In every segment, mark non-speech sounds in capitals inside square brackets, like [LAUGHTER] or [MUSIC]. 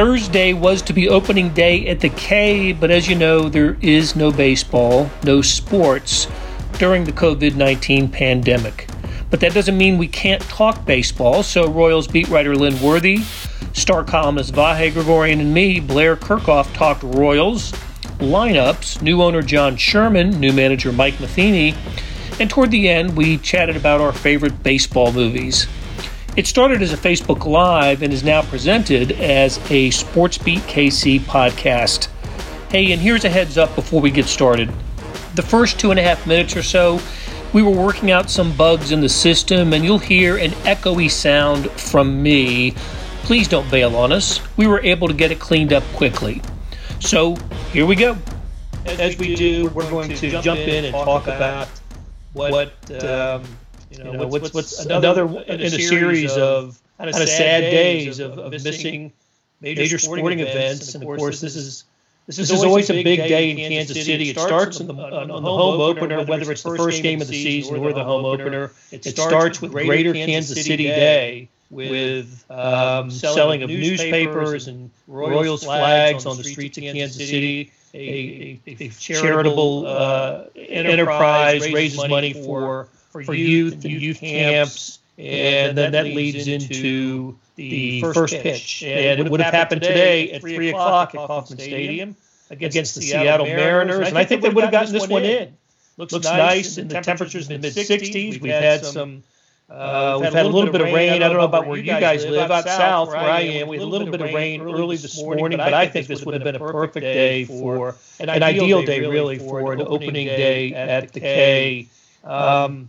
Thursday was to be opening day at the K, but as you know, there is no baseball, no sports during the COVID 19 pandemic. But that doesn't mean we can't talk baseball, so Royals beat writer Lynn Worthy, star columnist Vahe Gregorian, and me, Blair Kerkhoff, talked Royals, lineups, new owner John Sherman, new manager Mike Matheny, and toward the end, we chatted about our favorite baseball movies. It started as a Facebook Live and is now presented as a SportsBeat KC podcast. Hey, and here's a heads up before we get started. The first two and a half minutes or so, we were working out some bugs in the system, and you'll hear an echoey sound from me. Please don't bail on us. We were able to get it cleaned up quickly. So here we go. As we do, we're going to jump in and talk about what. Um, you know, you know what's, what's, what's another, another in, a series of kind of sad, sad days of, of missing major, major sporting events. And of course, this is this is, this is always a big day in Kansas City. It starts on the, on the home opener, whether it's the first game of the season or the home opener. It starts with Greater Kansas City Day with um, selling of newspapers and Royals flags on the streets of Kansas City. A, a, a charitable uh, enterprise raises money for for, for youth and youth, camps, and, then that leads into the first pitch. And it would have happened today at 3 o'clock at Kauffman Stadium against, against the Seattle Mariners, and I think they would have gotten this one in. Looks, Looks nice, and the temperatures in the mid 60s. We've had some. Uh, we've had a little bit of rain. I don't know about where you guys live. Out south, where I am, we had a little bit of rain early this morning, but I think this would have been a perfect day for an ideal day, really, for an opening day at the K. Um,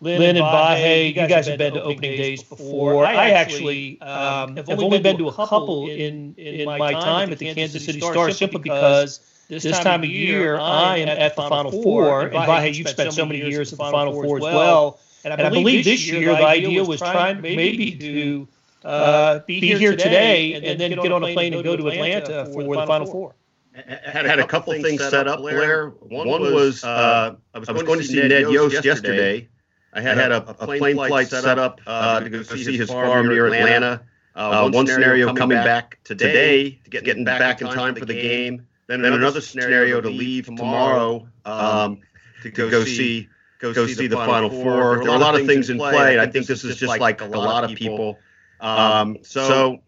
Lynn, Lynn and Vahe, you guys have been to opening days before. I actually um, have only been to a couple in, in my time at the Kansas City Star simply because this time of year I am at the Final Four. And Vahe, you've spent so many years at the Final Four as well. And I believe this year the idea was trying maybe to uh, uh, be here today and then get on a plane and go to Atlanta for the Final Four. Had had a couple things set up, Blair. One was uh, I was going to see Ned Yost yesterday I had, I had a, a, plane, plane flight set up uh, uh, to go see his farm near Atlanta. Uh, one, one scenario coming back today to get getting back in time for the game. Then, then another scenario to leave tomorrow um, to go see go see the Final Four. There are a lot of things in play. I think this is just like a lot of people. Um, so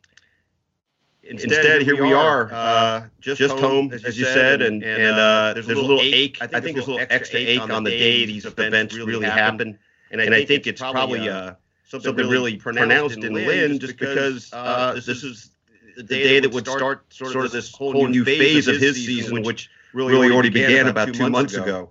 instead, here we are, uh, just, just home, as you said, and, and uh, there's a little ache. I think there's a little extra ache on the day these events really happen. And I, and think, I think it's, it's probably uh, uh, something, something really pronounced in Lynn just because uh, uh this is the day that would start sort of this whole new phase of his season, which really, really already began about two months ago.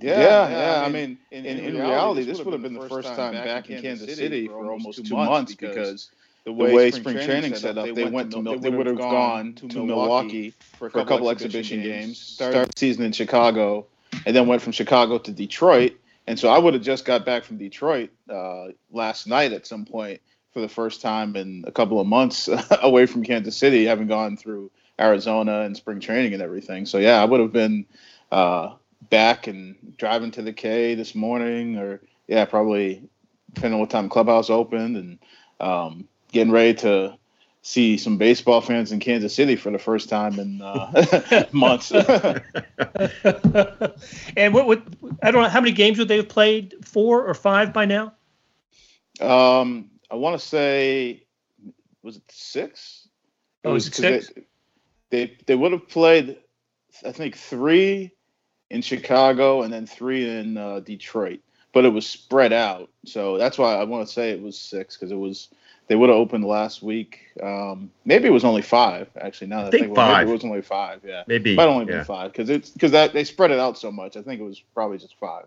Yeah, yeah, yeah. I mean, in, in, in reality, this would have been the first time back in Kansas City for almost two months because the way spring training set up, they went to they would have gone to Milwaukee for a couple exhibition games, started the season in Chicago, and then went from Chicago to Detroit and so I would have just got back from Detroit uh, last night at some point for the first time in a couple of months [LAUGHS] away from Kansas City, having gone through Arizona and spring training and everything. So yeah, I would have been uh, back and driving to the K this morning, or yeah, probably depending on what time clubhouse opened, and um, getting ready to see some baseball fans in Kansas City for the first time in uh, [LAUGHS] months. [LAUGHS] and what, what I don't know how many games would they have played? Four or five by now? Um, I want to say was it six? Oh, was it six? They, they they would have played, I think three in Chicago and then three in uh, Detroit, but it was spread out. So that's why I want to say it was six because it was they would have opened last week. Um, maybe it was only five. Actually, now that I think, I think five. it was only five. Yeah, maybe it might only yeah. been five because it's because that they spread it out so much. I think it was probably just five.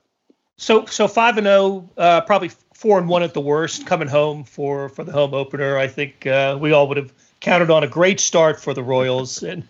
So so five and zero, oh, uh, probably four and one at the worst, coming home for for the home opener. I think uh, we all would have counted on a great start for the Royals, [LAUGHS] and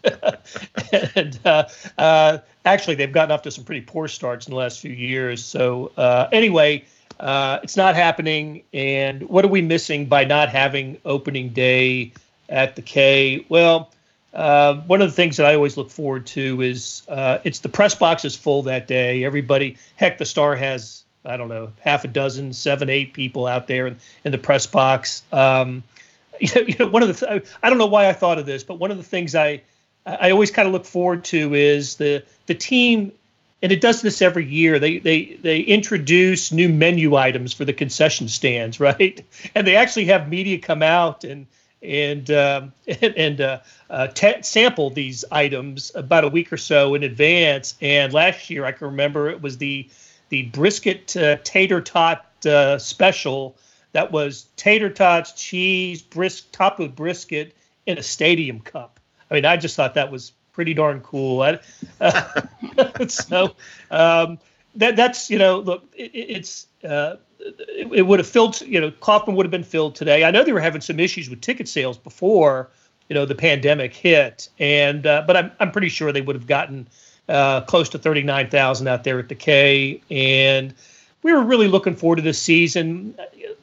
and uh, uh, actually they've gotten off to some pretty poor starts in the last few years. So uh, anyway. Uh, it's not happening. And what are we missing by not having opening day at the K? Well, uh, one of the things that I always look forward to is uh, it's the press box is full that day. Everybody, heck, the Star has I don't know half a dozen, seven, eight people out there in, in the press box. Um, [LAUGHS] you know, one of the th- I don't know why I thought of this, but one of the things I I always kind of look forward to is the the team, and it does this every year. They they they introduce new menu items for the concession stands, [LAUGHS] right? And they actually have media come out and and um, [LAUGHS] and, uh, uh, t- sample these items about a week or so in advance. And last year, I can remember it was the the brisket uh, tater tot uh, special that was tater tots, cheese, brisk topped with brisket in a stadium cup. I mean, I just thought that was pretty darn cool. I, [LAUGHS] uh, [LAUGHS] so um, that that's you know, look, it, it's uh, it, it, would have filled. You know, Kauffman would have been filled today. I know they were having some issues with ticket sales before you know the pandemic hit, and uh, but I'm I'm pretty sure they would have gotten uh, close to thirty nine thousand out there at the K, and we were really looking forward to this season.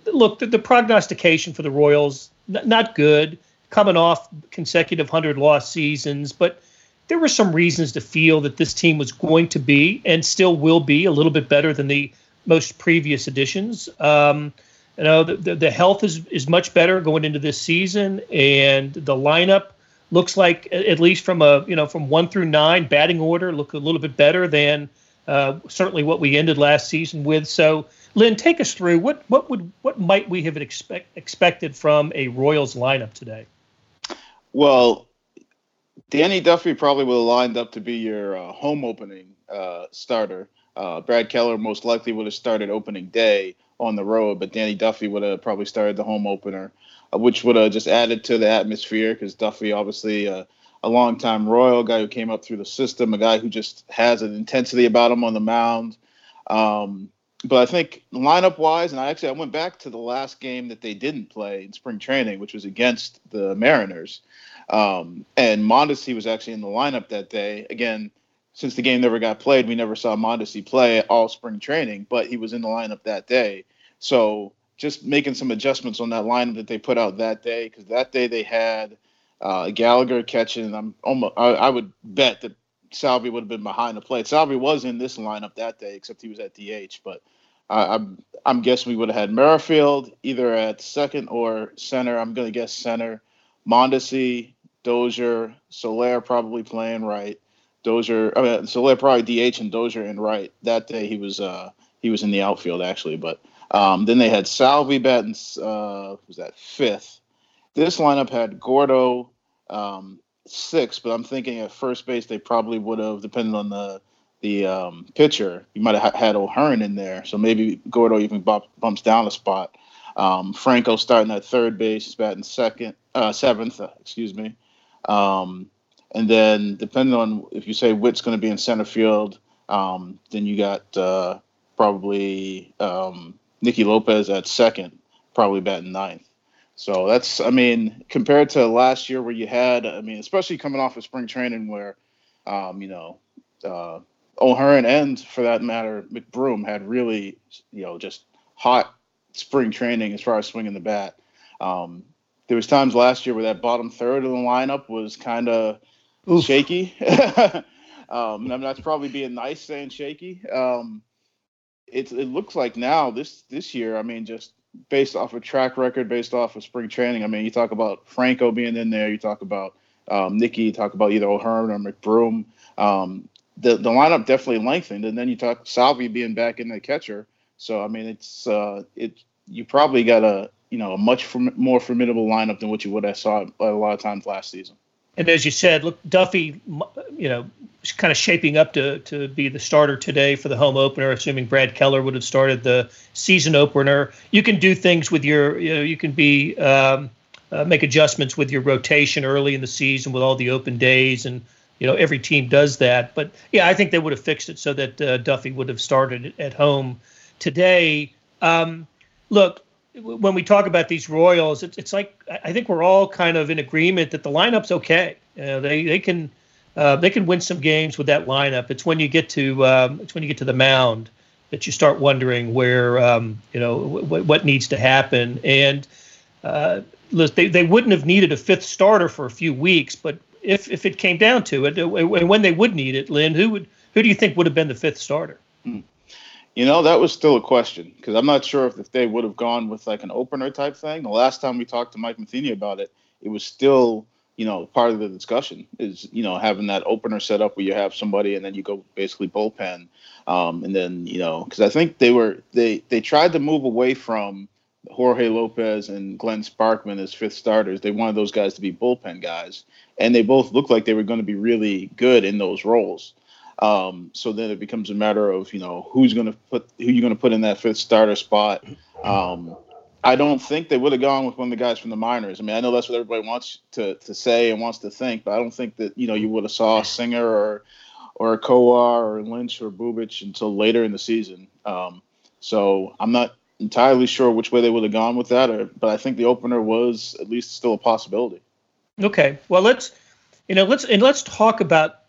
Look, the, the prognostication for the Royals n- not good, coming off consecutive hundred loss seasons, but there were some reasons to feel that this team was going to be and still will be a little bit better than the most previous editions. Um, you know, the, the, the, health is, is much better going into this season, and the lineup looks like, at least from a you know from one through nine batting order, look a little bit better than uh, certainly what we ended last season with. So, Lynn, take us through what what would what might we have expect, expected from a Royals lineup today? Well, Danny Duffy probably would have lined up to be your uh, home opening uh, starter. Uh, Brad Keller most likely would have started opening day on the road, but Danny Duffy would have probably started the home opener, uh, which would have just added to the atmosphere because Duffy, obviously, uh, a longtime Royal guy who came up through the system, a guy who just has an intensity about him on the mound. Um, but I think lineup wise, and I actually I went back to the last game that they didn't play in spring training, which was against the Mariners. Um, and Mondesi was actually in the lineup that day. Again, since the game never got played, we never saw Mondesi play all spring training, but he was in the lineup that day. So just making some adjustments on that lineup that they put out that day, because that day they had uh, Gallagher catching. I'm almost, I, I, would bet that Salvy would have been behind the plate. Salvy was in this lineup that day, except he was at DH. But uh, I'm I'm guessing we would have had Merrifield either at second or center. I'm going to guess center. Mondesi, Dozier, Soler probably playing right. Dozier, I mean, Soler probably DH and Dozier in right. That day he was uh, he was in the outfield actually, but um, then they had Salvy batting uh, was that fifth. This lineup had Gordo um, six, but I'm thinking at first base they probably would have, depending on the the um, pitcher, you might have had O'Hearn in there, so maybe Gordo even bump, bumps down a spot. Um, Franco starting at third base, he's batting second, uh, seventh, uh, excuse me. Um, and then depending on if you say Whit's going to be in center field, um, then you got uh, probably um, Nicky Lopez at second, probably batting ninth. So that's, I mean, compared to last year where you had, I mean, especially coming off of spring training where, um, you know, uh, O'Hearn and for that matter, McBroom had really, you know, just hot spring training as far as swinging the bat. Um, there was times last year where that bottom third of the lineup was kind of shaky. [LAUGHS] um, and that's probably being nice saying shaky. Um, it, it looks like now this this year, I mean, just based off of track record, based off of spring training. I mean, you talk about Franco being in there, you talk about um, Nicky, you talk about either O'Hearn or McBroom. Um, the the lineup definitely lengthened, and then you talk Salvy being back in the catcher. So I mean, it's uh, it you probably got a you know a much more formidable lineup than what you would have saw a lot of times last season. And as you said, look, Duffy, you know, kind of shaping up to to be the starter today for the home opener. Assuming Brad Keller would have started the season opener, you can do things with your, you know, you can be um, uh, make adjustments with your rotation early in the season with all the open days, and you know every team does that. But yeah, I think they would have fixed it so that uh, Duffy would have started at home today. Um, look, when we talk about these Royals, it's, it's like I think we're all kind of in agreement that the lineup's okay. Uh, they they can uh, they can win some games with that lineup. It's when you get to um, it's when you get to the mound that you start wondering where um, you know w- what needs to happen. And uh, they they wouldn't have needed a fifth starter for a few weeks, but if if it came down to it, and when they would need it, Lynn, who would who do you think would have been the fifth starter? Hmm. You know, that was still a question because I'm not sure if, if they would have gone with like an opener type thing. The last time we talked to Mike Matheny about it, it was still, you know, part of the discussion is, you know, having that opener set up where you have somebody and then you go basically bullpen. Um, and then, you know, because I think they were, they, they tried to move away from Jorge Lopez and Glenn Sparkman as fifth starters. They wanted those guys to be bullpen guys. And they both looked like they were going to be really good in those roles. Um, so then it becomes a matter of you know who's going to put who you're going to put in that fifth starter spot. Um, I don't think they would have gone with one of the guys from the minors. I mean, I know that's what everybody wants to, to say and wants to think, but I don't think that you know you would have saw Singer or or Kowar or Lynch or Bubic until later in the season. Um, so I'm not entirely sure which way they would have gone with that, or, but I think the opener was at least still a possibility. Okay, well let's you know let's and let's talk about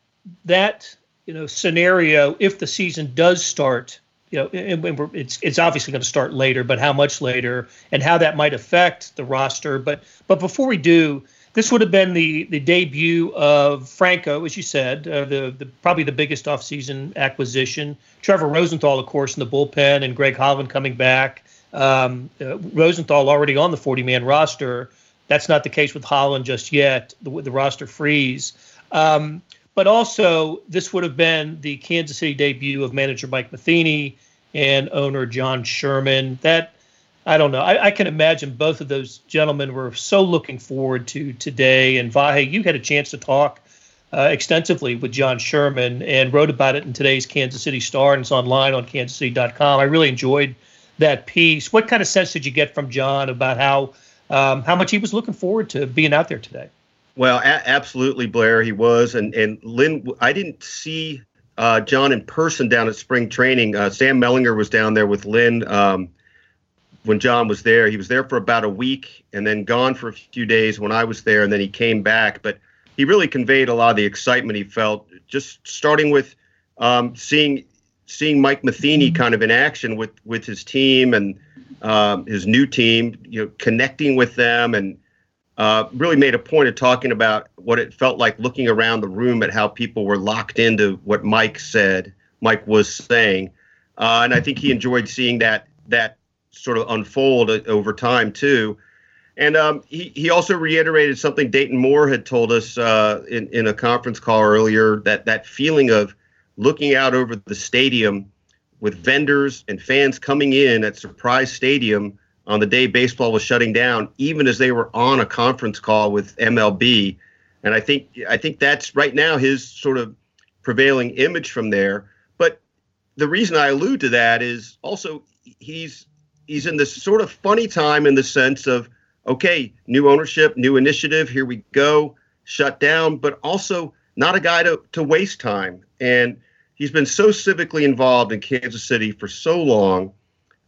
that you know scenario if the season does start you know and, and it's it's obviously going to start later but how much later and how that might affect the roster but but before we do this would have been the the debut of Franco, as you said, uh, the, the probably the biggest offseason acquisition. Trevor Rosenthal, of course, in the bullpen, and Greg Holland coming back. Um, uh, Rosenthal already on the 40 man roster. That's not the case with Holland just yet. The, the roster freeze. Um, but also, this would have been the Kansas City debut of manager Mike Matheny and owner John Sherman. That I don't know. I, I, can imagine both of those gentlemen were so looking forward to today. And Vahe, you had a chance to talk uh, extensively with John Sherman and wrote about it in today's Kansas City Star, and it's online on kansascity.com. I really enjoyed that piece. What kind of sense did you get from John about how um, how much he was looking forward to being out there today? Well, a- absolutely, Blair. He was, and and Lynn. I didn't see uh, John in person down at spring training. Uh, Sam Mellinger was down there with Lynn um, when John was there. He was there for about a week, and then gone for a few days when I was there, and then he came back. But he really conveyed a lot of the excitement he felt, just starting with um, seeing seeing Mike Matheny kind of in action with with his team and um, his new team. You know, connecting with them and uh, really made a point of talking about what it felt like looking around the room at how people were locked into what Mike said, Mike was saying, uh, and I think he enjoyed seeing that that sort of unfold over time too. And um, he he also reiterated something Dayton Moore had told us uh, in in a conference call earlier that that feeling of looking out over the stadium with vendors and fans coming in at Surprise Stadium on the day baseball was shutting down, even as they were on a conference call with MLB. And I think I think that's right now his sort of prevailing image from there. But the reason I allude to that is also he's he's in this sort of funny time in the sense of okay, new ownership, new initiative, here we go, shut down, but also not a guy to, to waste time. And he's been so civically involved in Kansas City for so long.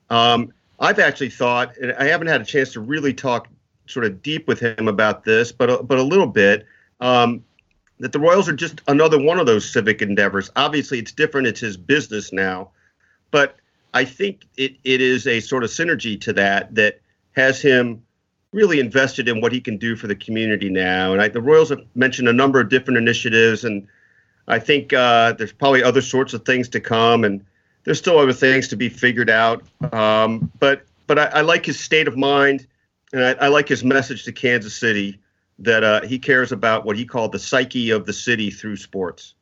Um, I've actually thought, and I haven't had a chance to really talk sort of deep with him about this, but but a little bit. Um, that the Royals are just another one of those civic endeavors. Obviously, it's different; it's his business now, but I think it it is a sort of synergy to that that has him really invested in what he can do for the community now. And I, the Royals have mentioned a number of different initiatives, and I think uh, there's probably other sorts of things to come. And there's still other things to be figured out. Um, but but I, I, like his state of mind, and I, I like his message to Kansas City that uh, he cares about what he called the psyche of the city through sports.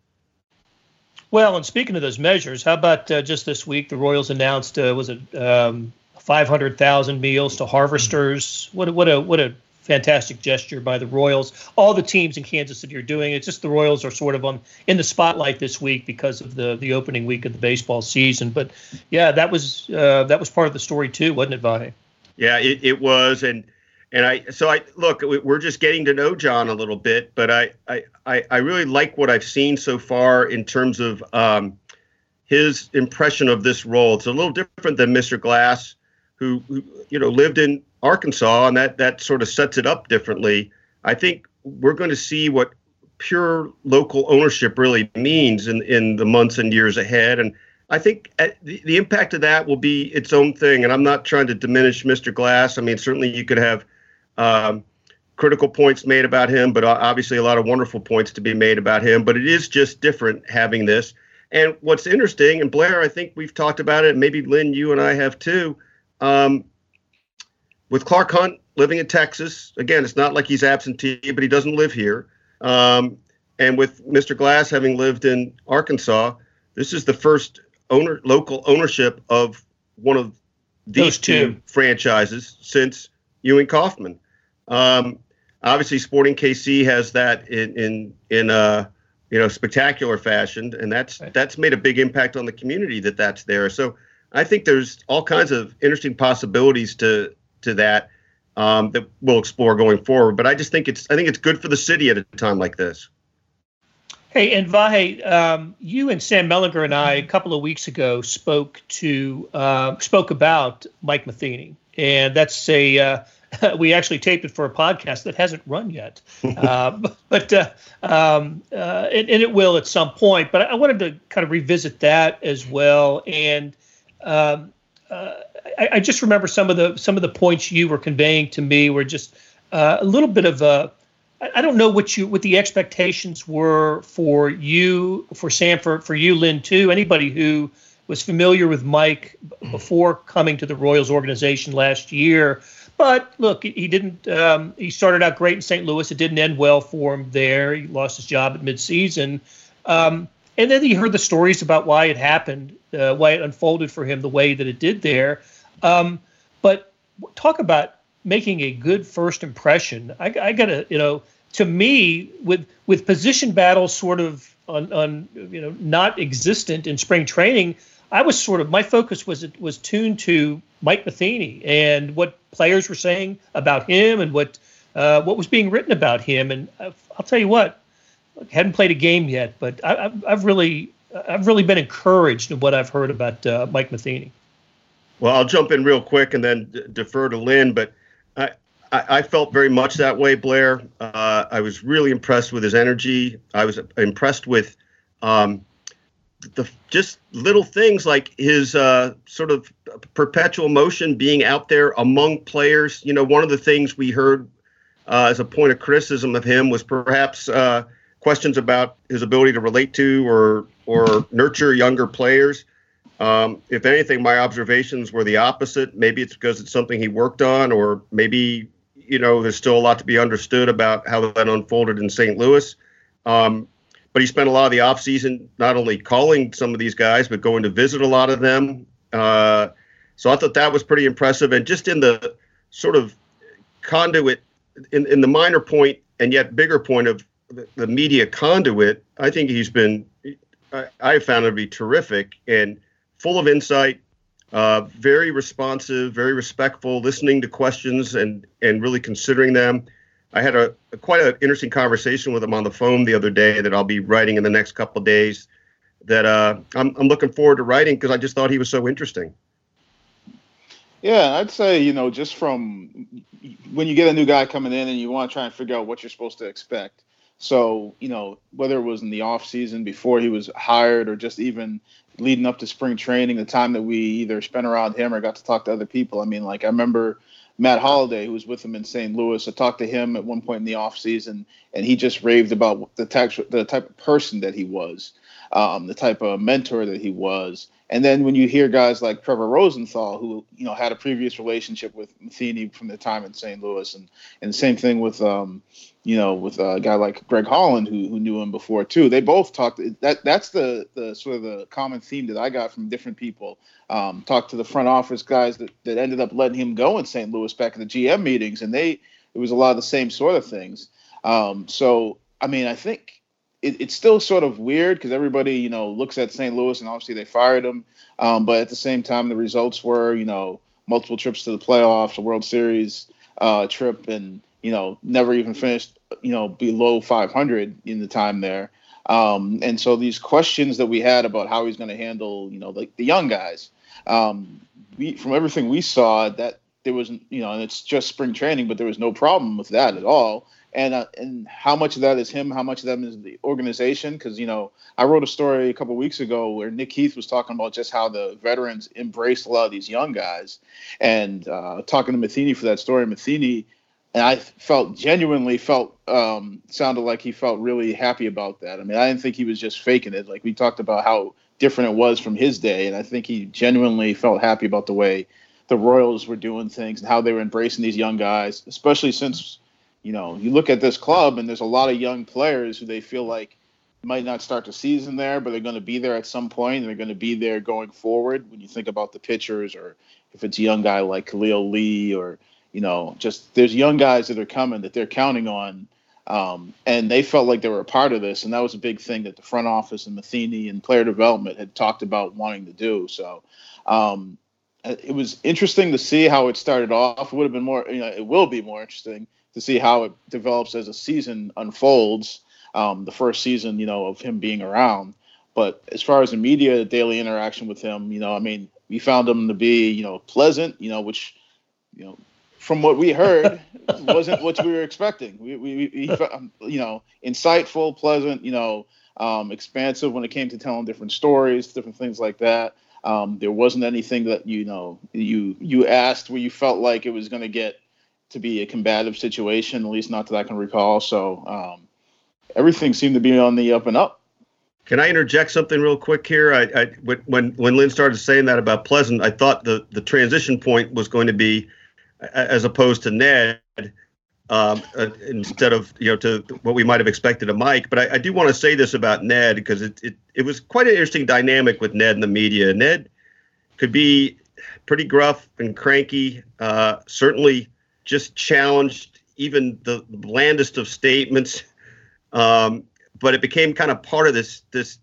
Well, and speaking of those measures, how about uh, just this week the Royals announced uh, was it um, 500,000 meals to harvesters? What what a what a fantastic gesture by the Royals. All the teams in Kansas City are doing it. It's just the Royals are sort of on in the spotlight this week because of the the opening week of the baseball season. But yeah, that was uh, that was part of the story too, wasn't it, Vahe? Yeah, it, it was, and and I so I look, we're just getting to know John a little bit, but I I I really like what I've seen so far in terms of um, his impression of this role. It's a little different than Mr. Glass, who, who you know lived in Arkansas, and that that sort of sets it up differently. I think we're going to see what pure local ownership really means in in the months and years ahead, and I think uh, the, the impact of that will be its own thing. And I'm not trying to diminish Mr. Glass. I mean, certainly you could have um, critical points made about him, but obviously a lot of wonderful points to be made about him. But it is just different having this. And what's interesting, and Blair, I think we've talked about it. Maybe Lynn, you and I have too. Um, with Clark Hunt living in Texas, again, it's not like he's absentee, but he doesn't live here. Um, and with Mr. Glass having lived in Arkansas, this is the first owner local ownership of one of these two. two franchises since Ewing Kauffman. Um, obviously, Sporting KC has that in in in uh, you know spectacular fashion, and that's right. that's made a big impact on the community that that's there. So I think there's all kinds of interesting possibilities to to that um, that we'll explore going forward. But I just think it's I think it's good for the city at a time like this. Hey, and Vahe, um, you and Sam Mellinger and I a couple of weeks ago spoke to uh, spoke about Mike Matheny, and that's a uh, [LAUGHS] we actually taped it for a podcast that hasn't run yet, [LAUGHS] uh, but uh, um, uh, and, and, it will at some point. But I wanted to kind of revisit that as well, and um, uh, I, I, just remember some of the some of the points you were conveying to me were just a little bit of a I don't know what you what the expectations were for you, for Sanford, for you, Lynn, too. Anybody who was familiar with Mike before coming to the Royals organization last year. But look, he didn't. Um, he started out great in St. Louis. It didn't end well for him there. He lost his job at midseason. Um, and then he heard the stories about why it happened, uh, why it unfolded for him the way that it did there. Um, but talk about making a good first impression. I, I got to, you know, to me, with with position battles sort of on, on you know not existent in spring training, I was sort of my focus was was tuned to Mike Matheny and what players were saying about him and what uh, what was being written about him. And I'll tell you what, I hadn't played a game yet, but I, have really I've really been encouraged in what I've heard about uh, Mike Matheny. Well, I'll jump in real quick and then d- defer to Lynn, but I, I, felt very much that way, Blair. Uh, I was really impressed with his energy. I was impressed with um, the just little things like his uh, sort of perpetual motion being out there among players. You know, one of the things we heard uh, as a point of criticism of him was perhaps uh, questions about his ability to relate to or or nurture younger players. Um, if anything, my observations were the opposite. Maybe it's because it's something he worked on, or maybe you know, there's still a lot to be understood about how that unfolded in St. Louis. Um, but he spent a lot of the offseason not only calling some of these guys, but going to visit a lot of them. Uh, so I thought that was pretty impressive. And just in the sort of conduit, in, in the minor point and yet bigger point of the, the media conduit, I think he's been, I, I found him to be terrific and full of insight, uh, very responsive, very respectful, listening to questions and and really considering them. I had a, a quite an interesting conversation with him on the phone the other day that I'll be writing in the next couple days. That uh, I'm I'm looking forward to writing because I just thought he was so interesting. Yeah, I'd say you know just from when you get a new guy coming in and you want to try and figure out what you're supposed to expect. So, you know, whether it was in the off season before he was hired or just even leading up to spring training, the time that we either spent around him or got to talk to other people. I mean, like I remember Matt Holliday, who was with him in St. Louis. I talked to him at one point in the off season, and he just raved about the type the type of person that he was, um, the type of mentor that he was. And then when you hear guys like Trevor Rosenthal, who you know had a previous relationship with Matheny from the time in St. Louis, and and same thing with um, you know with a guy like Greg Holland, who who knew him before too. They both talked. That that's the the sort of the common theme that I got from different people. Um, talked to the front office guys that that ended up letting him go in St. Louis back in the GM meetings, and they it was a lot of the same sort of things. Um, so I mean, I think it, it's still sort of weird because everybody, you know, looks at St. Louis and obviously they fired him. Um, but at the same time, the results were, you know, multiple trips to the playoffs, a World Series uh, trip, and you know, never even finished, you know, below 500 in the time there. Um, and so these questions that we had about how he's going to handle, you know, like the young guys, um, we, from everything we saw, that there was, you know, and it's just spring training, but there was no problem with that at all and uh, and how much of that is him, how much of that is the organization? Because you know, I wrote a story a couple weeks ago where Nick Heath was talking about just how the veterans embraced a lot of these young guys, and uh, talking to Matheny for that story, Matheny and I felt genuinely felt um, sounded like he felt really happy about that. I mean, I didn't think he was just faking it. Like we talked about how different it was from his day, and I think he genuinely felt happy about the way the Royals were doing things and how they were embracing these young guys, especially since you know you look at this club and there's a lot of young players who they feel like might not start the season there, but they're going to be there at some point, and they're going to be there going forward. When you think about the pitchers, or if it's a young guy like Khalil Lee, or you know, just there's young guys that are coming that they're counting on. Um, and they felt like they were a part of this, and that was a big thing that the front office and Matheny and player development had talked about wanting to do. So um, it was interesting to see how it started off. It would have been more, you know, it will be more interesting to see how it develops as a season unfolds. Um, the first season, you know, of him being around. But as far as the media daily interaction with him, you know, I mean, we found him to be, you know, pleasant, you know, which, you know, from what we heard, [LAUGHS] wasn't what we were expecting. We, we, we, um, you know, insightful, pleasant, you know, um, expansive when it came to telling different stories, different things like that. Um, there wasn't anything that you know you you asked where you felt like it was going to get to be a combative situation, at least not that I can recall. So um, everything seemed to be on the up and up. Can I interject something real quick here? I, I when when Lynn started saying that about Pleasant, I thought the the transition point was going to be as opposed to Ned, um, uh, instead of you know to what we might have expected of Mike. But I, I do want to say this about Ned because it, it it was quite an interesting dynamic with Ned and the media. Ned could be pretty gruff and cranky. Uh, certainly, just challenged even the blandest of statements. Um, but it became kind of part of this this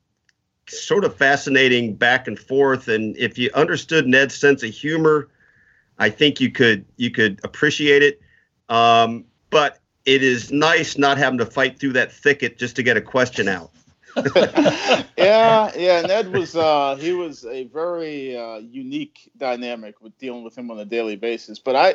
sort of fascinating back and forth. And if you understood Ned's sense of humor I think you could you could appreciate it. Um, but it is nice not having to fight through that thicket just to get a question out. [LAUGHS] yeah, yeah. Ned was uh, he was a very uh, unique dynamic with dealing with him on a daily basis. But I,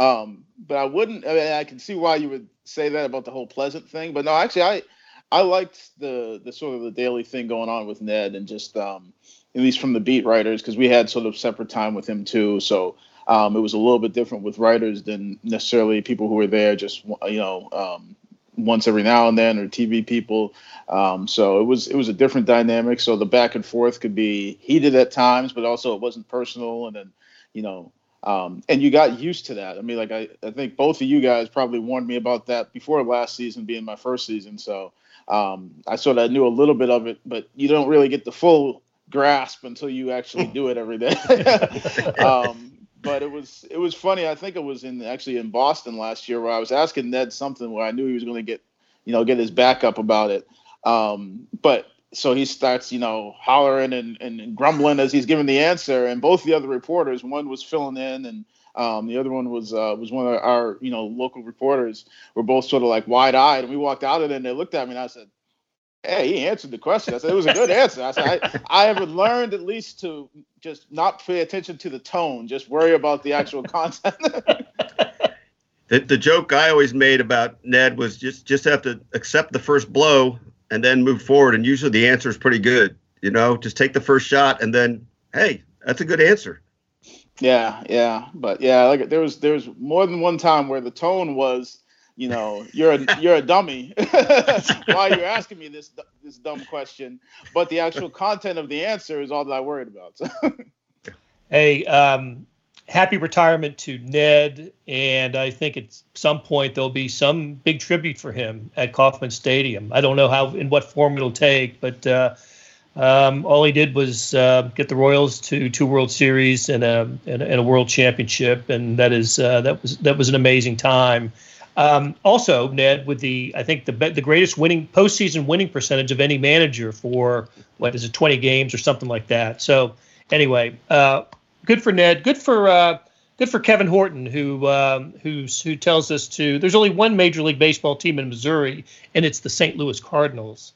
um, but I wouldn't. I, mean, I can see why you would say that about the whole pleasant thing. But no, actually, I I liked the the sort of the daily thing going on with Ned and just um, at least from the beat writers because we had sort of separate time with him too. So um, it was a little bit different with writers than necessarily people who were there just you know um, once every now and then or TV people. Um, so it was it was a different dynamic. So the back and forth could be heated at times, but also it wasn't personal. And then you know um, and you got used to that. I mean, like I, I think both of you guys probably warned me about that before last season being my first season. So um, I sort of knew a little bit of it, but you don't really get the full grasp until you actually do it every day. [LAUGHS] um, but it was it was funny. I think it was in actually in Boston last year where I was asking Ned something where I knew he was going to get you know get his back up about it. Um, but so he starts you know hollering and, and grumbling as he's giving the answer, and both the other reporters, one was filling in and um, the other one was uh, was one of our you know local reporters. Were both sort of like wide eyed, and we walked out of it, and they looked at me, and I said, Hey, he answered the question. I said it was a good answer. I said I, I have learned at least to just not pay attention to the tone, just worry about the actual content. [LAUGHS] the, the joke I always made about Ned was just just have to accept the first blow and then move forward. And usually the answer is pretty good. You know, just take the first shot and then hey, that's a good answer. Yeah, yeah, but yeah, like there was there was more than one time where the tone was you know, you're a [LAUGHS] you're a dummy. [LAUGHS] Why you're asking me this this dumb question? But the actual content of the answer is all that I worried about. [LAUGHS] hey, um, happy retirement to Ned, and I think at some point there'll be some big tribute for him at Kauffman Stadium. I don't know how in what form it'll take, but. Uh, um, all he did was uh, get the Royals to two World Series and a, and and a World Championship, and that is uh, that was that was an amazing time. Um, also, Ned, with the I think the the greatest winning postseason winning percentage of any manager for what is it, 20 games or something like that. So anyway, uh, good for Ned. Good for uh, good for Kevin Horton, who um, who's who tells us to. There's only one Major League Baseball team in Missouri, and it's the St. Louis Cardinals.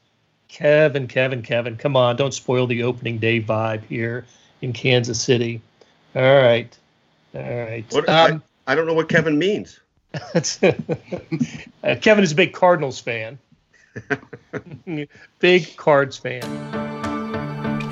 Kevin, Kevin, Kevin, come on! Don't spoil the opening day vibe here in Kansas City. All right, all right. What, um, I, I don't know what Kevin means. uh, [LAUGHS] [LAUGHS] Kevin is a big Cardinals fan. [LAUGHS] big Cards fan.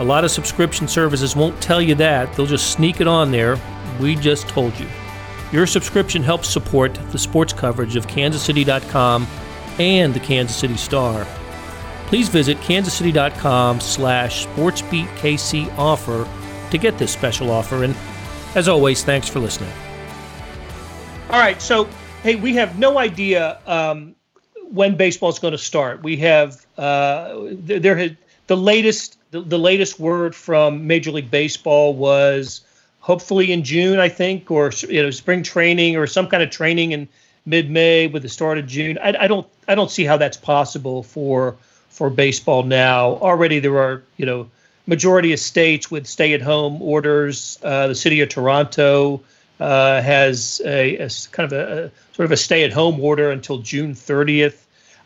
A lot of subscription services won't tell you that. They'll just sneak it on there. We just told you. Your subscription helps support the sports coverage of kansascity.com and the Kansas City Star. Please visit kansascity.com slash sportsbeatkc offer to get this special offer. And as always, thanks for listening. All right, so hey, we have no idea um, when baseball is going to start. We have uh, there, there had the latest the, the latest word from Major League Baseball was hopefully in June, I think, or you know, spring training or some kind of training in mid-May with the start of June. I, I don't I don't see how that's possible for for baseball now. Already there are you know majority of states with stay-at-home orders. Uh, the city of Toronto uh, has a, a, kind of a, a sort of a stay-at-home order until June 30th.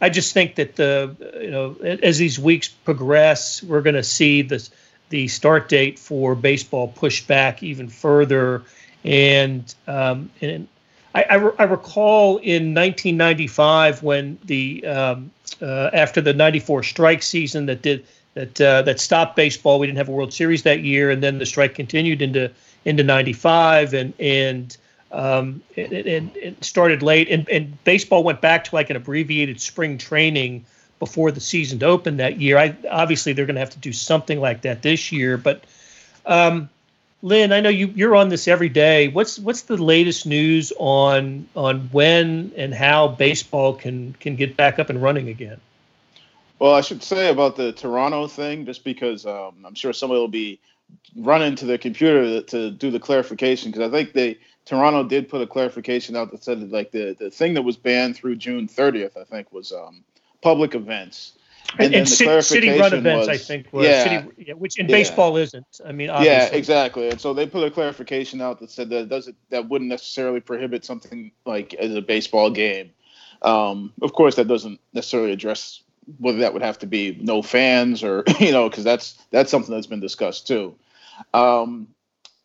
I just think that the you know as these weeks progress, we're going to see this the start date for baseball pushed back even further. And um, and I, I, re- I, recall in 1995 when the um, uh, after the '94 strike season that did that uh, that stopped baseball. We didn't have a World Series that year, and then the strike continued into into '95, and and um, it, it, it, started late, and, and baseball went back to like an abbreviated spring training before the season opened that year. I obviously they're going to have to do something like that this year, but um, Lynn, I know you you're on this every day. What's what's the latest news on on when and how baseball can can get back up and running again? Well, I should say about the Toronto thing, just because um, I'm sure somebody will be running to their computer to, do the clarification, because I think they Toronto did put a clarification out that said that like the the thing that was banned through June 30th, I think, was um, public events. And, and, and city, city run events, was, I think, was yeah, city, which in yeah. baseball isn't. I mean, obviously. yeah, exactly. And so they put a clarification out that said that doesn't that wouldn't necessarily prohibit something like as a baseball game. Um, of course, that doesn't necessarily address whether that would have to be no fans or [LAUGHS] you know because that's that's something that's been discussed too. Um,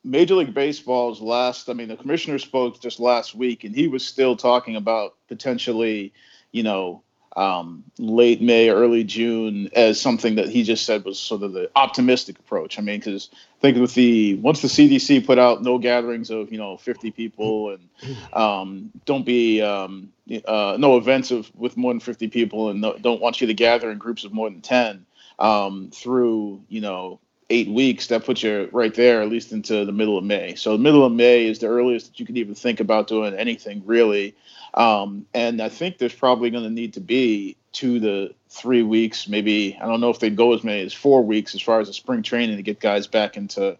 Major League Baseball's last, I mean, the commissioner spoke just last week, and he was still talking about potentially, you know, um, late May, early June as something that he just said was sort of the optimistic approach. I mean, because I think with the once the CDC put out no gatherings of you know 50 people and um, don't be um, uh, no events of with more than 50 people and no, don't want you to gather in groups of more than 10 um, through you know eight weeks, that puts you right there, at least into the middle of May. So the middle of May is the earliest that you could even think about doing anything really. Um, and I think there's probably going to need to be two to three weeks, maybe. I don't know if they'd go as many as four weeks as far as the spring training to get guys back into,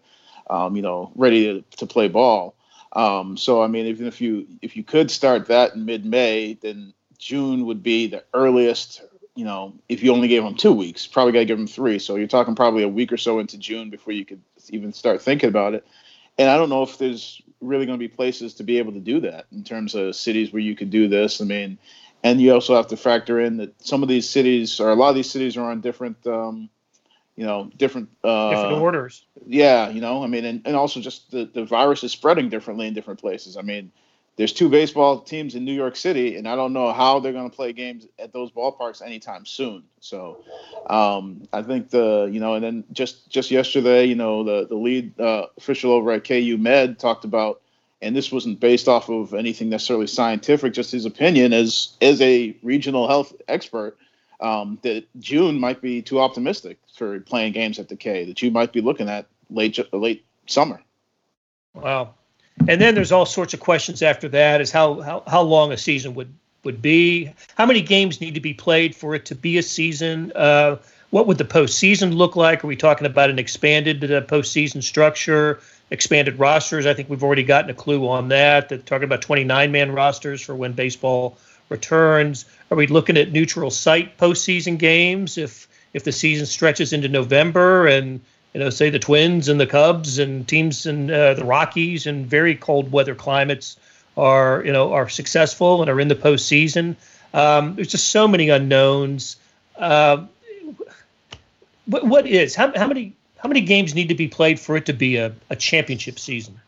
um, you know, ready to, to play ball. Um, so I mean, even if you if you could start that in mid-May, then June would be the earliest you know, if you only gave them two weeks, probably got to give them three. So you're talking probably a week or so into June before you could even start thinking about it. And I don't know if there's really going to be places to be able to do that in terms of cities where you could do this. I mean, and you also have to factor in that some of these cities or a lot of these cities are on different, um, you know, different, uh, different orders. Yeah, you know, I mean, and, and also just the, the virus is spreading differently in different places. I mean, there's two baseball teams in New York City, and I don't know how they're going to play games at those ballparks anytime soon. So, um, I think the you know, and then just just yesterday, you know, the the lead uh, official over at KU Med talked about, and this wasn't based off of anything necessarily scientific, just his opinion as as a regional health expert. Um, that June might be too optimistic for playing games at the K. That you might be looking at late late summer. Wow. And then there's all sorts of questions after that: is how how how long a season would would be? How many games need to be played for it to be a season? Uh, what would the postseason look like? Are we talking about an expanded uh, postseason structure, expanded rosters? I think we've already gotten a clue on that. They're talking about 29 man rosters for when baseball returns. Are we looking at neutral site postseason games if if the season stretches into November and you know, say the Twins and the Cubs and teams in uh, the Rockies and very cold weather climates are you know are successful and are in the postseason. Um, there's just so many unknowns. Uh, what, what is how, how many how many games need to be played for it to be a, a championship season?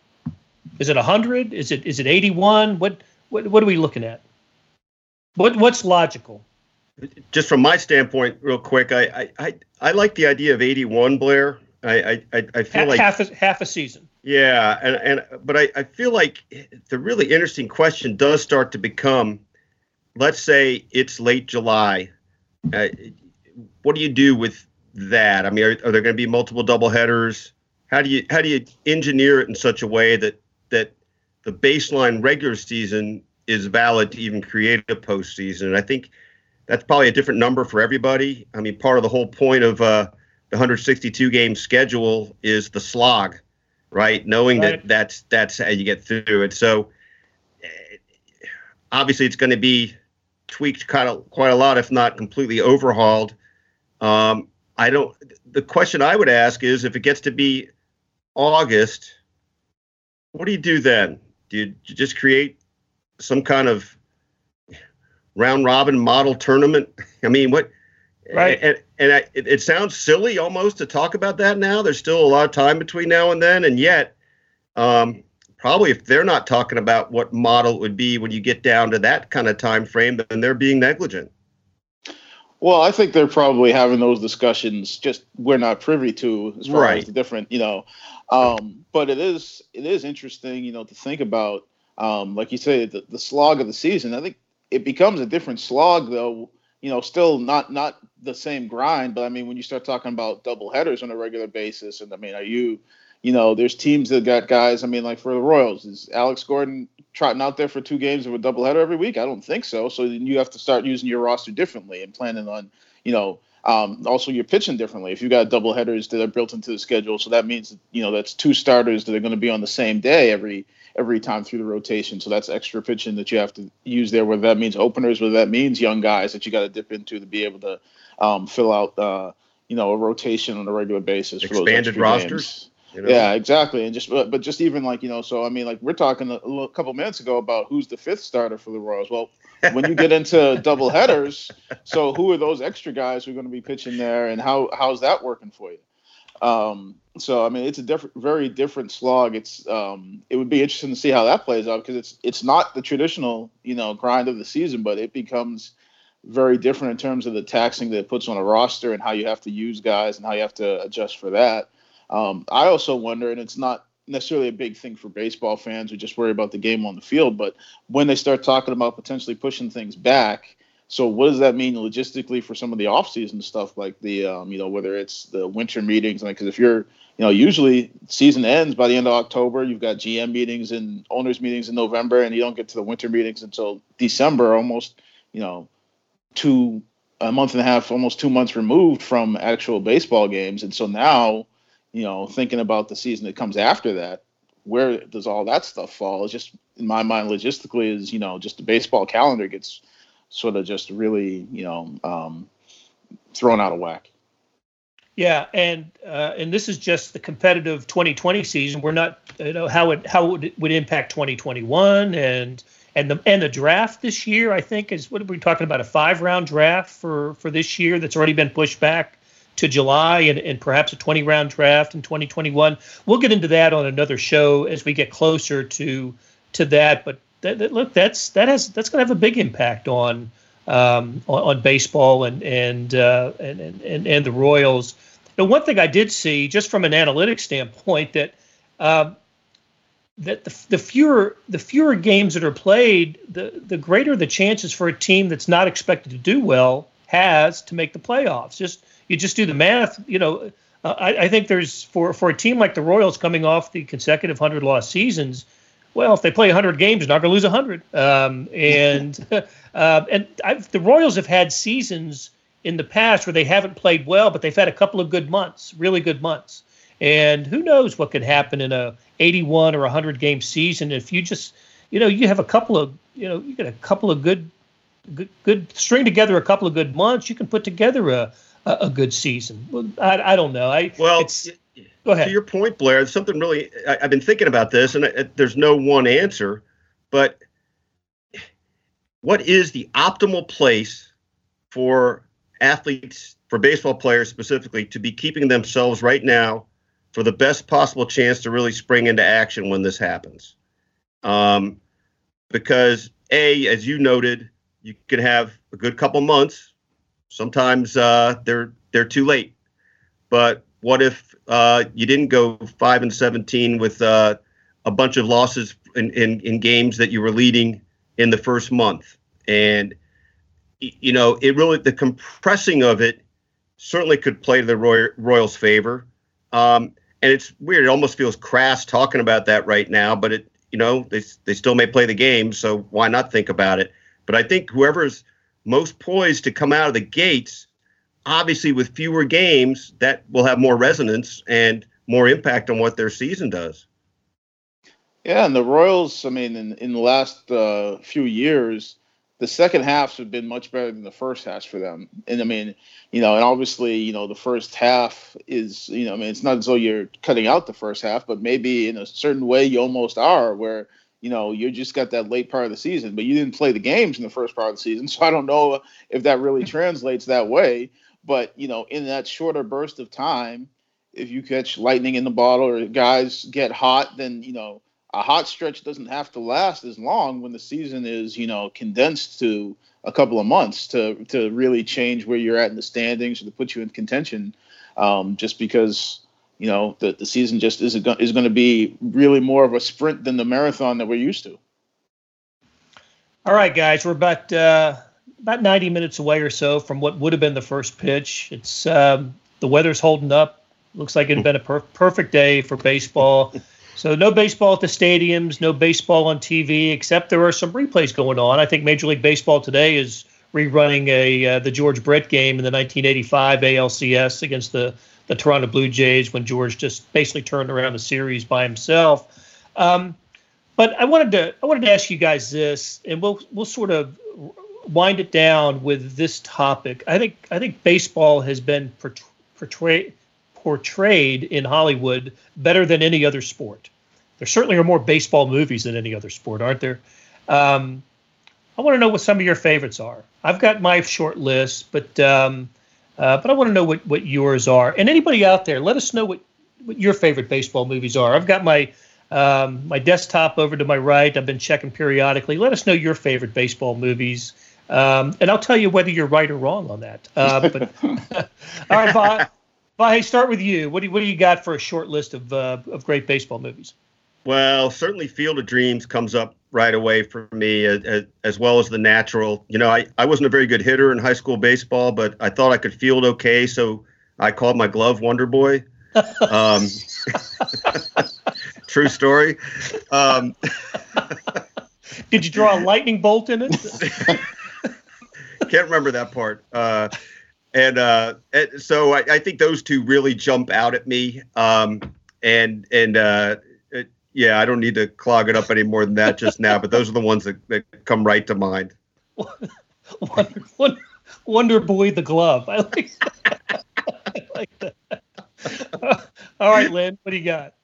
Is it hundred? Is it is it eighty one? What, what what are we looking at? What what's logical? Just from my standpoint, real quick, I I, I, like the idea of eighty one, Blair. I, I I feel like half a, half a season. Yeah, and and but I, I feel like the really interesting question does start to become, let's say it's late July, uh, what do you do with that? I mean, are, are there going to be multiple double headers? How do you how do you engineer it in such a way that that the baseline regular season is valid to even create a postseason? And I think that's probably a different number for everybody. I mean, part of the whole point of uh, 162 game schedule is the slog right? Knowing right. that that's that's how you get through it. So eh, obviously, it's going to be tweaked kind of quite a lot, if not completely overhauled. Um, I don't. The question I would ask is, if it gets to be August, what do you do then? Do you, do you just create some kind of round robin model tournament? [LAUGHS] I mean, what? Right. And, and I, it, it, sounds silly almost to talk about that now. There's still a lot of time between now and then, and yet, um, probably if they're not talking about what model it would be when you get down to that kind of time frame, then they're being negligent. Well, I think they're probably having those discussions. Just we're not privy to as far right. as the different, you know. Um, but it is it is interesting, you know, to think about. Um, like you say, the, the slog of the season. I think it becomes a different slog though you know, still not not the same grind, but I mean, when you start talking about double headers on a regular basis, and I mean, are you, you know, there's teams that got guys. I mean, like for the Royals, is Alex Gordon trotting out there for two games of a double header every week? I don't think so. So then you have to start using your roster differently and planning on, you know, um, also you're pitching differently. If you got double headers that are built into the schedule, so that means you know that's two starters that are going to be on the same day every every time through the rotation. So that's extra pitching that you have to use there, whether that means openers, whether that means young guys that you got to dip into to be able to um, fill out, uh, you know, a rotation on a regular basis. Expanded rosters. You know? Yeah, exactly. And just, but, but just even like, you know, so I mean, like we're talking a, a couple minutes ago about who's the fifth starter for the Royals. Well, when you get [LAUGHS] into double headers, so who are those extra guys who are going to be pitching there, and how how's that working for you? Um, so I mean, it's a very different slog. It's um, it would be interesting to see how that plays out because it's it's not the traditional you know grind of the season, but it becomes very different in terms of the taxing that it puts on a roster and how you have to use guys and how you have to adjust for that. Um, I also wonder, and it's not necessarily a big thing for baseball fans who just worry about the game on the field, but when they start talking about potentially pushing things back so what does that mean logistically for some of the off-season stuff, like the um, you know whether it's the winter meetings? Like, because if you're you know usually season ends by the end of October, you've got GM meetings and owners meetings in November, and you don't get to the winter meetings until December, almost you know two a month and a half, almost two months removed from actual baseball games. And so now, you know, thinking about the season that comes after that, where does all that stuff fall? It's just in my mind logistically is you know just the baseball calendar gets sort of just really, you know, um, thrown out of whack. Yeah, and uh, and this is just the competitive 2020 season. We're not, you know, how it how it would, impact 2021 and and the and the draft this year. I think is what are we talking about a five round draft for for this year that's already been pushed back to July and, and perhaps a 20 round draft in 2021. We'll get into that on another show as we get closer to to that. But that, that, look, that's that has that's going to have a big impact on um, on, on, baseball and and, uh, and and and the Royals. The one thing I did see, just from an analytics standpoint, that um, that the, the fewer the fewer games that are played, the the greater the chances for a team that's not expected to do well has to make the playoffs. Just you just do the math. You know, uh, I, I think there's for for a team like the Royals coming off the consecutive hundred loss seasons well, if they play 100 games, they're not going to lose 100. Um, and [LAUGHS] uh, and I've, the Royals have had seasons in the past where they haven't played well, but they've had a couple of good months, really good months. And who knows what could happen in a 81 or 100 game season if you just, you know, you have a couple of, you know, you get a couple of good, good, good string together a couple of good months, you can put together a a, a good season. Well, I, I don't know. I well, it's Go ahead. To your point, Blair, something really I, have been thinking about this, and it, there's no one answer. but what is the optimal place for athletes, for baseball players specifically, to be keeping themselves right now for the best possible chance to really spring into action when this happens? Um, because a, as you noted, you can have a good couple months. Sometimes uh, they're they're too late. But what if uh, you didn't go five and seventeen with uh, a bunch of losses in, in, in games that you were leading in the first month? And you know, it really the compressing of it certainly could play to the Roy, Royals' favor. Um, and it's weird; it almost feels crass talking about that right now. But it, you know, they they still may play the game, so why not think about it? But I think whoever's most poised to come out of the gates, obviously with fewer games, that will have more resonance and more impact on what their season does. Yeah, and the Royals, I mean, in, in the last uh, few years, the second halves have been much better than the first halves for them. And I mean, you know, and obviously, you know, the first half is, you know, I mean, it's not as though you're cutting out the first half, but maybe in a certain way you almost are, where you know, you just got that late part of the season, but you didn't play the games in the first part of the season. [LAUGHS] So I don't know if that really [LAUGHS] translates that way. But, you know, in that shorter burst of time, if you catch lightning in the bottle or guys get hot, then, you know, a hot stretch doesn't have to last as long when the season is, you know, condensed to a couple of months to to really change where you're at in the standings or to put you in contention. Um, just because you know the, the season just isn't is going to be really more of a sprint than the marathon that we're used to. All right, guys, we're about uh, about 90 minutes away or so from what would have been the first pitch. It's um, the weather's holding up. Looks like it'd been a per- perfect day for baseball. [LAUGHS] So no baseball at the stadiums, no baseball on TV, except there are some replays going on. I think Major League Baseball today is rerunning a uh, the George Brett game in the 1985 ALCS against the the Toronto Blue Jays when George just basically turned around the series by himself. Um, but I wanted to I wanted to ask you guys this, and we'll we'll sort of wind it down with this topic. I think I think baseball has been portrayed portrayed in Hollywood better than any other sport. There certainly are more baseball movies than any other sport, aren't there? Um, I want to know what some of your favorites are. I've got my short list, but um, uh, but I want to know what, what yours are. And anybody out there, let us know what, what your favorite baseball movies are. I've got my um, my desktop over to my right. I've been checking periodically. Let us know your favorite baseball movies, um, and I'll tell you whether you're right or wrong on that. Uh, but [LAUGHS] [LAUGHS] all right, Bob. Vahe, start with you. What do you, what do you got for a short list of uh, of great baseball movies? Well, certainly Field of Dreams comes up right away for me, as, as, well as the natural. You know, I, I wasn't a very good hitter in high school baseball, but I thought I could field okay, so I called my glove Wonder Boy. Um, [LAUGHS] true story. Um, Did you draw a lightning bolt in it? Can't remember that part. Uh, and, uh, and, so I, I, think those two really jump out at me. Um, and and uh, yeah, I don't need to clog it up any more than that just now, but those are the ones that, that come right to mind. Wonder, Wonder, Wonder Boy the glove. I like, I like that. All right, Lynn, what do you got?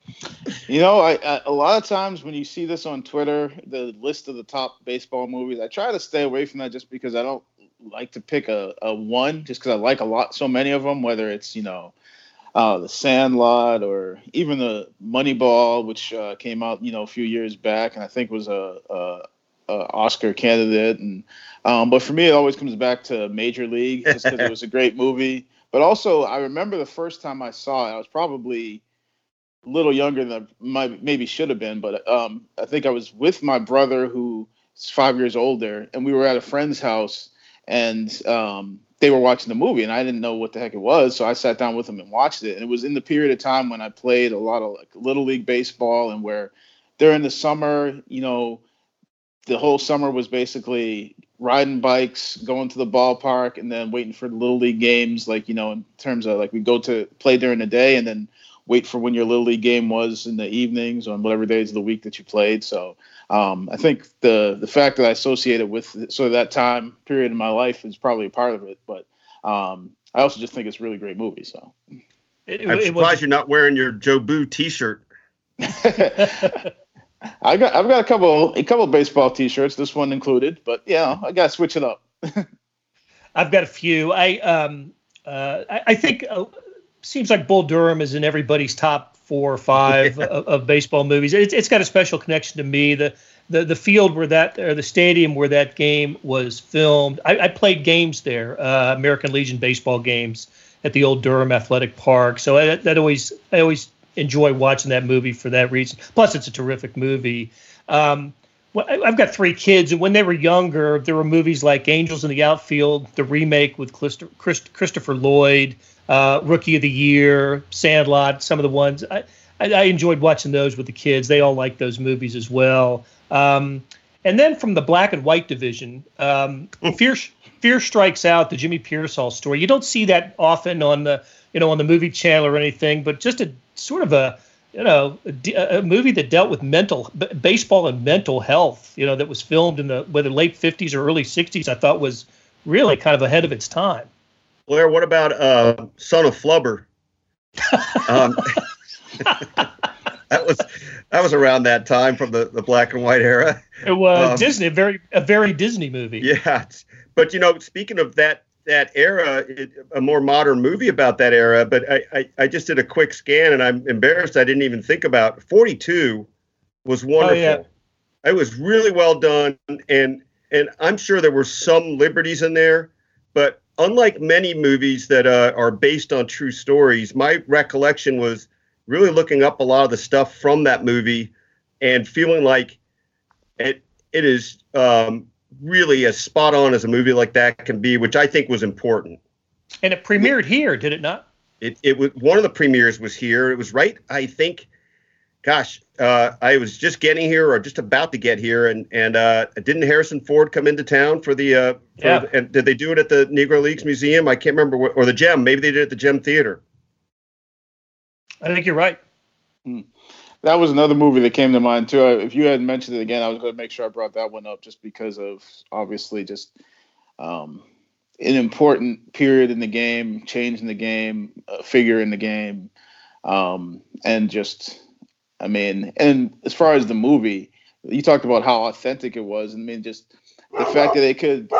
You know, I, I, a lot of times when you see this on Twitter, the list of the top baseball movies, I try to stay away from that just because I don't like to pick a, a one, just because I like a lot, so many of them. Whether it's you know uh, the Sandlot, or even the Moneyball, which uh, came out you know a few years back, and I think was a, a, a Oscar candidate. And um, but for me, it always comes back to Major League, just because it was a [LAUGHS] great movie. But also, I remember the first time I saw it, I was probably a little younger than I maybe should have been, but um, I think I was with my brother who is five years older, and we were at a friend's house, and um, they were watching the movie and I didn't know what the heck it was. So I sat down with them and watched it. And it was in the period of time when I played a lot of like little league baseball and where during the summer, you know, the whole summer was basically riding bikes, going to the ballpark, and then waiting for the little league games. Like, you know, in terms of like we go to play during the day and then wait for when your little league game was in the evenings on whatever days of the week that you played. So um, I think the the fact that I associated with sort of that time period in my life is probably a part of it. But um, I also just think it's a really great movie. So it, I'm surprised was, you're not wearing your Joe Jobu T-shirt. [LAUGHS] I got I've got a couple a couple baseball T-shirts, this one included, but yeah, I got to switch it up. [LAUGHS] I've got a few. I um uh, I, I think uh, seems like Bull Durham is in everybody's top four or five [LAUGHS] yeah. of, of, baseball movies. It's, it's got a special connection to me. The the the field where that or the stadium where that game was filmed. I, I played games there, uh, American Legion baseball games at the old Durham Athletic Park. So I, that always I always enjoy watching that movie for that reason. Plus, it's a terrific movie. Um, well, I've got three kids, and when they were younger, there were movies like Angels in the Outfield, the remake with Christopher Lloyd, uh, Rookie of the Year, Sandlot, some of the ones. I, I, I, enjoyed watching those with the kids. They all liked those movies as well. Um, and then from the black and white division, um, Fear, Fear Strikes Out, the Jimmy Piersall story. You don't see that often on the you know on the movie channel or anything, but just a sort of a you know a, a movie that dealt with mental b- baseball and mental health. You know that was filmed in the whether late fifties or early sixties. I thought was really kind of ahead of its time. Blair, what about uh, Son of Flubber? um, [LAUGHS] that was that was around that time from the, the black and white era. It was um, Disney, a very a very Disney movie. Yeah, but you know, speaking of that that era, it, a more modern movie about that era. But I, I, I just did a quick scan, and I'm embarrassed I didn't even think about. Forty two was wonderful. Oh, yeah. It was really well done, and and I'm sure there were some liberties in there, but unlike many movies that uh, are based on true stories, my recollection was really looking up a lot of the stuff from that movie and feeling like it it is um, really as spot on as a movie like that can be, which I think was important. And it premiered here, did it not? It it was one of the premieres was here. It was right, I think. Gosh, uh, I was just getting here or just about to get here, and and uh, didn't Harrison Ford come into town for the? Uh, for yeah. The, and did they do it at the Negro Leagues Museum? I can't remember, what, or the Gem. Maybe they did it at the Gem Theater. I think you're right. Hmm. That was another movie that came to mind too. If you hadn't mentioned it again, I was going to make sure I brought that one up just because of obviously just um, an important period in the game, change in the game, figure in the game, um, and just I mean, and as far as the movie, you talked about how authentic it was. I mean, just the fact that it could,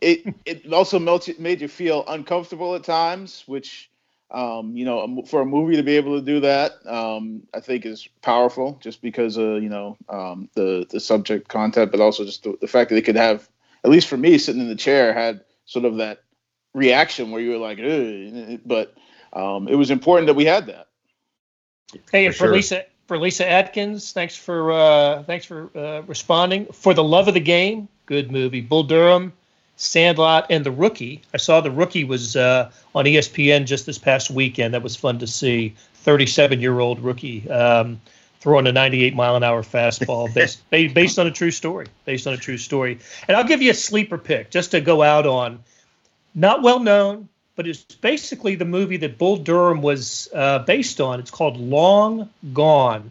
it it also made you feel uncomfortable at times, which, um, you know, for a movie to be able to do that, um, I think is powerful. Just because of you know um, the the subject content, but also just the, the fact that it could have, at least for me, sitting in the chair, had sort of that reaction where you were like, Ugh. but um, it was important that we had that. Hey, and for, for sure. Lisa for Lisa Atkins. Thanks for uh, thanks for uh, responding. For the love of the game, good movie. Bull Durham, Sandlot, and The Rookie. I saw The Rookie was uh, on ESPN just this past weekend. That was fun to see. Thirty-seven-year-old rookie um, throwing a 98 mile an hour fastball [LAUGHS] based based on a true story. Based on a true story. And I'll give you a sleeper pick just to go out on. Not well known, but it's basically the movie that Bull Durham was uh, based on. It's called Long Gone.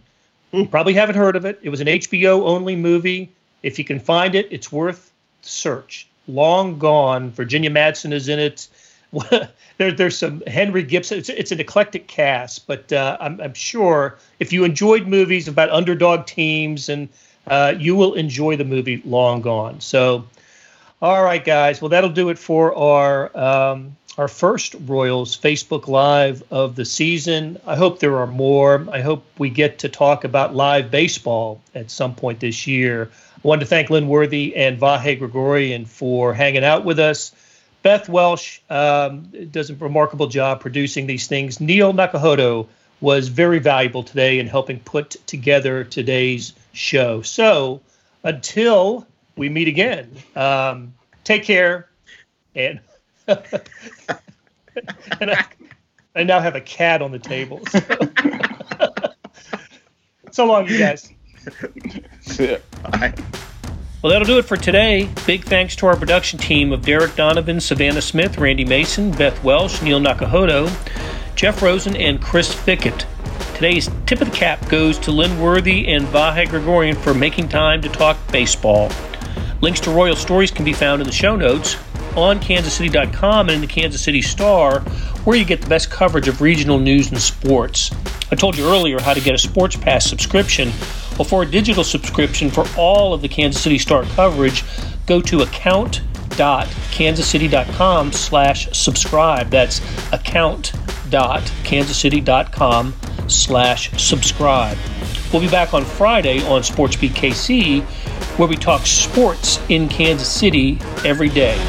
You probably haven't heard of it. It was an HBO only movie. If you can find it, it's worth search. Long Gone. Virginia Madsen is in it. [LAUGHS] there, there's some Henry Gibson. It's, it's an eclectic cast, but uh, I'm, I'm, sure if you enjoyed movies about underdog teams, and uh, you will enjoy the movie Long Gone. So, all right, guys. Well, that'll do it for our um, our first Royals Facebook Live of the season. I hope there are more. I hope we get to talk about live baseball at some point this year. I wanted to thank Lynn Worthy and Vahe Gregorian for hanging out with us. Beth Welsh um, does a remarkable job producing these things. Neil Nakahodo was very valuable today in helping put together today's show. So until we meet again, um, take care and. [LAUGHS] and I, I, now have a cat on the table. So, [LAUGHS] so long, you guys. Bye. Well, that'll do it for today. Big thanks to our production team of Derek Donovan, Savannah Smith, Randy Mason, Beth Welsh, Neil Nakahodo, Jeff Rosen, and Chris Fickett. Today's tip of the cap goes to Lynn Worthy and Vahe Gregorian for making time to talk baseball. Links to Royal Stories can be found in the show notes on kansascity.com and in the Kansas City Star, where you get the best coverage of regional news and sports. I told you earlier how to get a Sports Pass subscription. Well, for a digital subscription for all of the Kansas City Star coverage, go to account.kansascity.com slash subscribe. That's account.kansascity.com slash subscribe. We'll be back on Friday on Sports KC, where we talk sports in Kansas City every day.